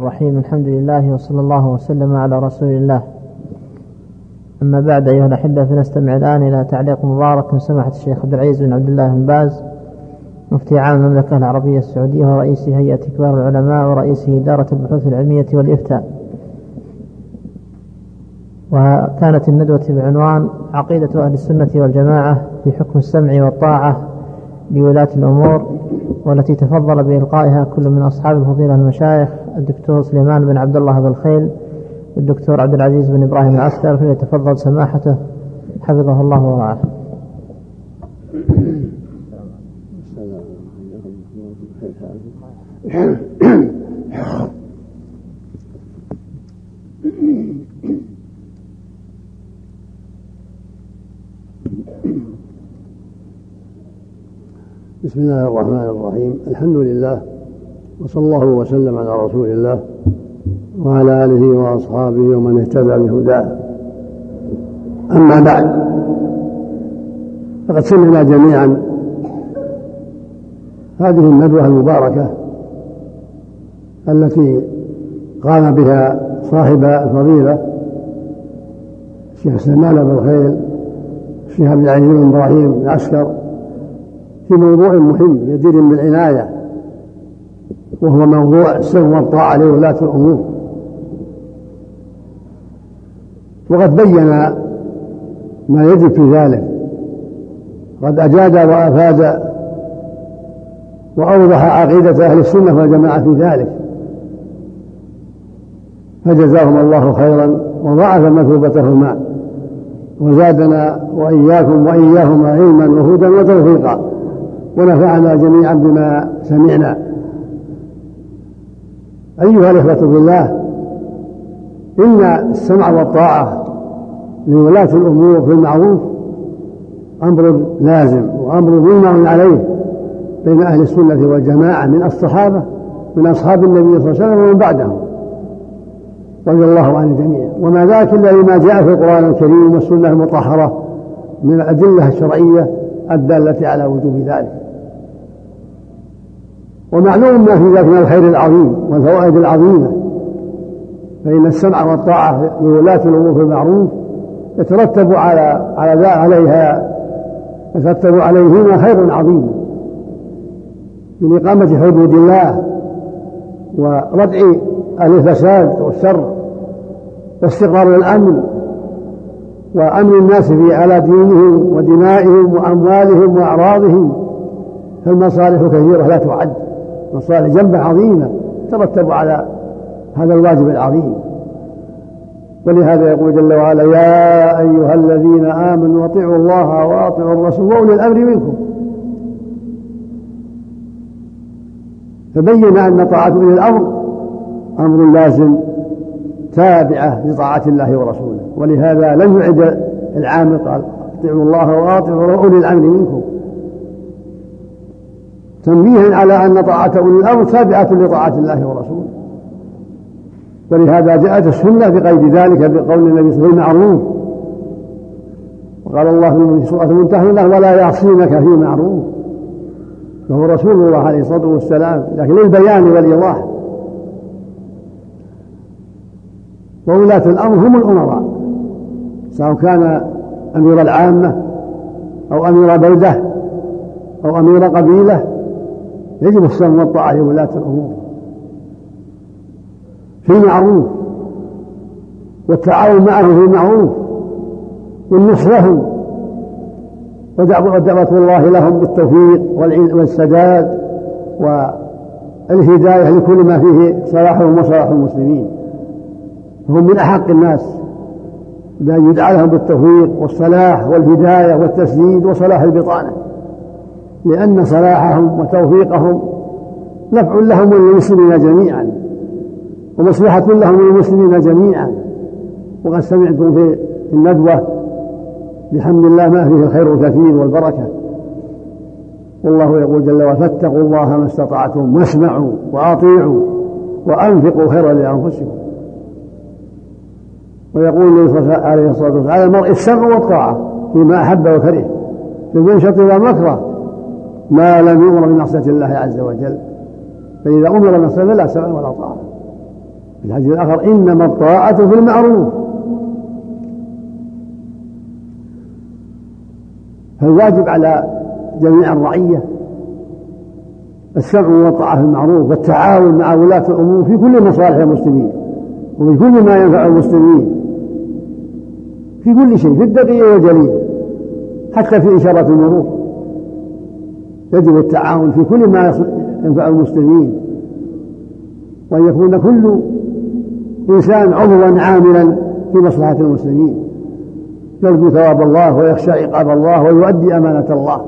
الرحيم الحمد لله وصلى الله وسلم على رسول الله. أما بعد أيها الأحبة فنستمع الآن إلى تعليق مبارك من سماحة الشيخ عبد العزيز بن عبد الله بن باز مفتي عام المملكة العربية السعودية ورئيس هيئة كبار العلماء ورئيس إدارة البحوث العلمية والإفتاء. وكانت الندوة بعنوان عقيدة أهل السنة والجماعة في حكم السمع والطاعة لولاة الأمور. والتي تفضل بإلقائها كل من أصحاب الفضيلة المشايخ الدكتور سليمان بن عبد الله بالخيل والدكتور عبد العزيز بن إبراهيم العسكر فليتفضل سماحته حفظه الله ورعاه بسم الله الرحمن الرحيم. الحمد لله وصلى الله وسلم على رسول الله وعلى آله وأصحابه ومن اهتدى بهداه. أما بعد فقد سمعنا جميعا هذه الندوة المباركة التي قام بها صاحب الفضيلة الشيخ سلمان بن الخيل الشيخ عبد العزيز بن إبراهيم العسكر في موضوع مهم جدير بالعناية وهو موضوع السر والطاعة لولاة الأمور. وقد بين ما يجب في ذلك. قد أجاد وأفاد وأوضح عقيدة أهل السنة والجماعة في ذلك. فجزاهم الله خيرا وضاعف مثوبتهما وزادنا وإياكم وإياهما علما وهدى وتوفيقا. ونفعنا جميعا بما سمعنا. أيها الإخوة بالله إن السمع والطاعة لولاة الأمور في المعروف أمر لازم وأمر مجمع عليه بين أهل السنة والجماعة من الصحابة من أصحاب النبي صلى الله عليه وسلم ومن بعدهم رضي الله عن الجميع وما ذاك إلا لما جاء في القرآن الكريم والسنة المطهرة من الأدلة الشرعية الدالة على وجوب ذلك. ومعلوم ما في ذلك من الخير العظيم والفوائد العظيمة. فإن السمع والطاعة لولاة الأمور في المعروف يترتب على على عليها يترتب عليهما خير عظيم. من إقامة حدود الله وردع الفساد والشر واستقرار الأمن وأمن الناس في على دينهم ودمائهم وأموالهم وأعراضهم فالمصالح كثيرة لا تعد. مصالح جنبة عظيمة ترتب على هذا الواجب العظيم. ولهذا يقول جل وعلا يا أيها الذين آمنوا أطيعوا الله وأطيعوا الرسول وأولي الأمر منكم. فبين أن طاعة أولي الأمر أمر لازم تابعة لطاعة الله ورسوله. ولهذا لم يعد العام قال أطيعوا الله وأطيعوا أولي الأمر منكم. تنبيها على أن طاعة أولي الأمر تابعة لطاعة الله ورسوله. ولهذا جاءت السنة بقيد ذلك بقول النبي صلى الله عليه وسلم وقال الله في سورة الممتحنة ولا يعصينك في معروف فهو رسول الله عليه الصلاة والسلام لكن للبيان والإيضاح. وولاة الأمر هم الأمراء سواء كان أمير العامة أو أمير بلدة أو أمير قبيلة يجب السمع والطاعة لولاة الأمور. في المعروف والتعاون معه في المعروف والنصح لهم ودعوة الله لهم بالتوفيق والسداد والهداية لكل ما فيه صلاحهم وصلاح المسلمين. فهم من أحق الناس بأن يدعى لهم بالتوفيق والصلاح والهداية والتسديد وصلاح البطانة. لأن صلاحهم وتوفيقهم نفع لهم وللمسلمين جميعا ومصلحة لهم وللمسلمين جميعا. وقد سمعتم في الندوة بحمد الله ما فيه الخير الكثير والبركة. والله يقول جل وعلا فاتقوا الله ما استطعتم واسمعوا وأطيعوا وأنفقوا خيرا لأنفسكم. ويقول عليه الصلاة والسلام على المرء السمع والطاعة فيما أحب وكره في المنشط والمكره ما لم يؤمر بمعصية الله عز وجل. فإذا أمر بمعصية فلا سمع ولا طاعة. في الحديث الآخر إنما الطاعة في المعروف. فالواجب على جميع الرعية السمع والطاعة في المعروف والتعاون مع ولاة الأمور في كل مصالح المسلمين وفي كل ما ينفع المسلمين. في كل شيء في الدقيق والجليل حتى في إشارة المرور. يجب التعاون في كل ما ينفع المسلمين. وأن يكون كل إنسان عضوا عاملا في مصلحة المسلمين. يرجو ثواب الله ويخشى عقاب الله ويؤدي أمانة الله.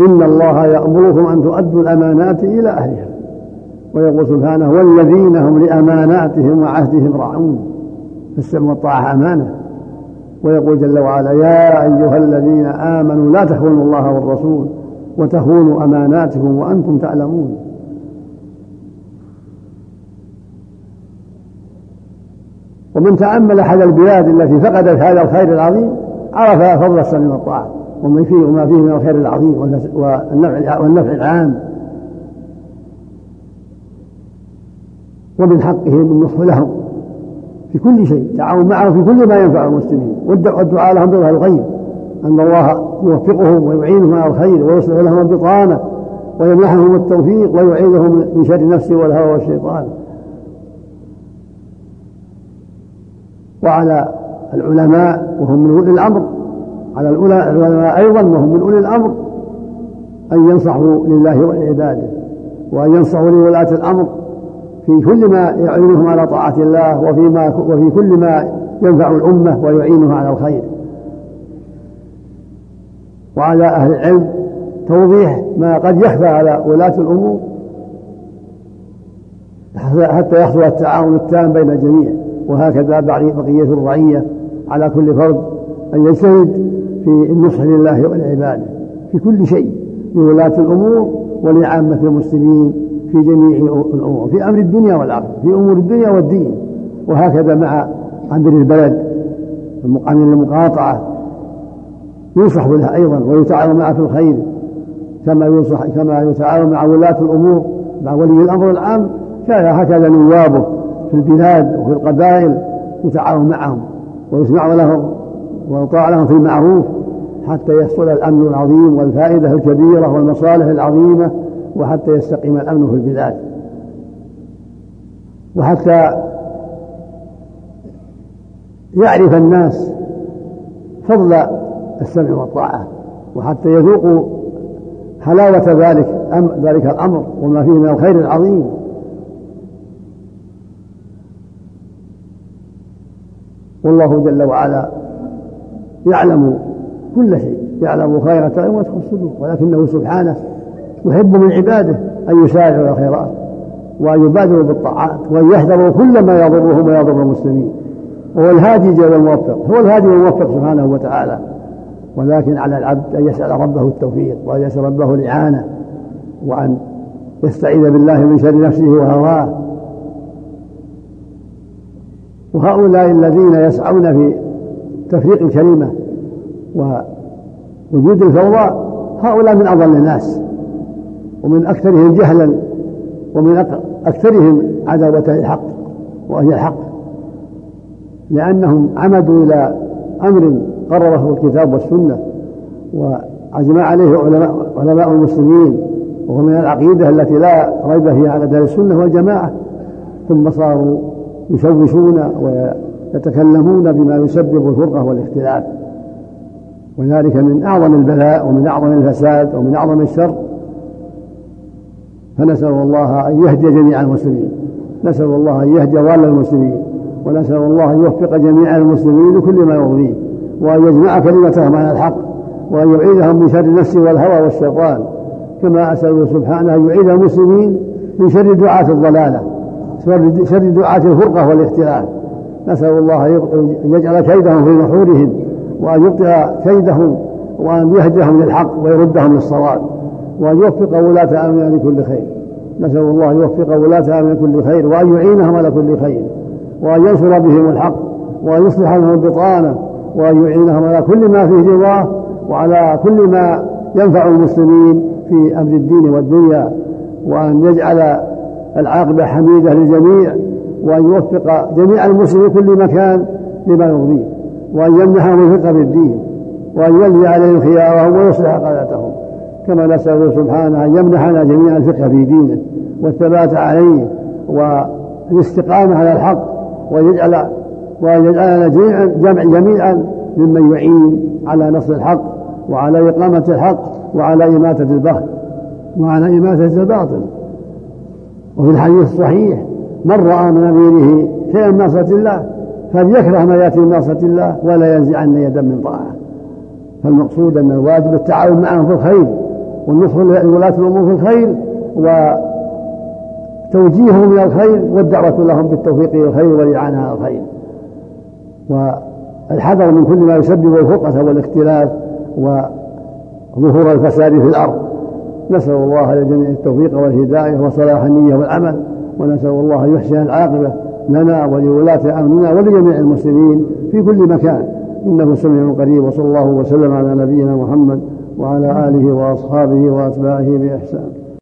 إن الله يأمركم أن تؤدوا الأمانات إلى أهلها. ويقول سبحانه والذين هم لأماناتهم وعهدهم راعون. فالسمع والطاعة أمانة. ويقول جل وعلا يا أيها الذين آمنوا لا تخونوا الله والرسول وتخونوا أماناتكم وأنتم تعلمون. ومن تأمل أحد البلاد التي فقدت هذا الخير العظيم عرف فضل السمع والطاعة وما فيه وما فيه من الخير العظيم والنفع والنفع العام. ومن حقهم النصح لهم. في كل شيء تعاون معهم في كل ما ينفع المسلمين. والدعاء لهم بظهر الغيب أن الله يوفقهم ويعينهم على الخير ويصلح لهم البطانة ويمنحهم التوفيق ويعيذهم من شر النفس والهوى والشيطان. وعلى العلماء وهم من أولي الأمر على العلماء أيضا وهم من أولي الأمر أن ينصحوا لله ولعباده وأن ينصحوا لولاة الأمر في كل ما يعينهم على طاعة الله وفيما وفي كل ما ينفع الأمة ويعينها على الخير. وعلى أهل العلم توضيح ما قد يخفى على ولاة الأمور حتى يحصل التعاون التام بين الجميع. وهكذا بقية الرعية على كل فرد أن يجتهد في النصح لله ولعباده في كل شيء لولاة الأمور ولعامة المسلمين. في جميع الأمور في أمر الدنيا والآخرة في أمور الدنيا والدين. وهكذا مع أمر البلد أمر المقاطعة ينصح بها أيضا ويتعاون معه في الخير. كما ينصح كما يتعاون مع ولاة الأمور مع ولي الأمر العام. كان هكذا نوابه في البلاد وفي القبائل يتعاون معهم ويسمع لهم ويطاع لهم في المعروف حتى يحصل الأمن العظيم والفائدة الكبيرة والمصالح العظيمة. وحتى يستقيم الأمن في البلاد. وحتى يعرف الناس فضل السمع والطاعة وحتى يذوقوا حلاوة ذلك ذلك الأمر وما فيه من الخير العظيم. والله جل وعلا يعلم كل شيء يعلم خيرة ويدخل الصدور ولكنه سبحانه يحب من عباده أن يسارعوا الخيرات وأن يبادروا بالطاعات وأن يحذروا كل ما يضرهم ويضر المسلمين. وهو الهادي جل الموفق هو الهادي والموفق سبحانه وتعالى. ولكن على العبد أن يسأل ربه التوفيق وأن يسأل ربه الإعانة وأن يستعيذ بالله من شر نفسه وهواه. وهؤلاء الذين يسعون في تفريق الكلمة ووجود الفوضى هؤلاء من أضل الناس. ومن أكثرهم جهلا ومن أكثرهم عداوة الحق وأهل الحق. لأنهم عمدوا إلى أمر قرره الكتاب والسنة وعزم عليه علماء, علماء المسلمين وهو من العقيدة التي لا ريب فيها على أهل السنة والجماعة. ثم صاروا يشوشون ويتكلمون بما يسبب الفرقة والاختلاف. وذلك من أعظم البلاء ومن أعظم الفساد ومن أعظم الشر. فنسأل الله أن يهدي جميع المسلمين. نسأل الله أن يهدي ضال المسلمين. ونسأل الله أن يوفق جميع المسلمين لكل ما يرضيه. وأن يجمع كلمتهم على الحق. وأن يعيذهم من شر النفس والهوى والشيطان. كما أسأله سبحانه أن يعيذ المسلمين من شر دعاة الضلالة. شر دعاة الفرقة والاختلاف نسأل الله أن يجعل كيدهم في نحورهم. وأن يبطل كيدهم. وأن يهديهم للحق ويردهم للصواب. وأن يوفق ولاة أمرنا لكل خير. نسأل الله أن يوفق ولاة أمرنا لكل خير وأن يعينهم على كل خير وأن ينصر بهم الحق وأن يصلح لهم البطانة وأن يعينهم على كل ما فيه رضاه وعلى كل ما ينفع المسلمين في أمر الدين والدنيا وأن يجعل العاقبة حميدة للجميع وأن يوفق جميع المسلمين في كل مكان لما يرضيه وأن يمنحهم الفقه في الدين وأن يولي عليهم خيارهم ويصلح قادتهم كما نسأله سبحانه أن يمنحنا جميعا الفقه في دينه والثبات عليه والاستقامة على الحق ويجعل ويجعلنا جميعا جميعا ممن يعين على نصر الحق وعلى إقامة الحق وعلى إماتة البخل وعلى إماتة الباطل. وفي الحديث الصحيح من رأى من أميره شيئا من نصرة الله فليكره ما يأتي من نصرة الله ولا ينزعن يدا من طاعة. فالمقصود أن الواجب التعاون معهم في الخير. والنصر لولاة الأمور في الخير وتوجيههم إلى الخير والدعوة لهم بالتوفيق إلى الخير والإعانة على الخير. والحذر من كل ما يسبب الفرقة والاختلاف وظهور الفساد في الأرض. نسأل الله للجميع التوفيق والهداية وصلاح النية والعمل ونسأل الله أن يحسن العاقبة لنا ولولاة أمرنا ولجميع المسلمين في كل مكان. إنه سميع قريب وصلى الله وسلم على نبينا محمد وعلى آله وأصحابه وأتباعه بإحسان.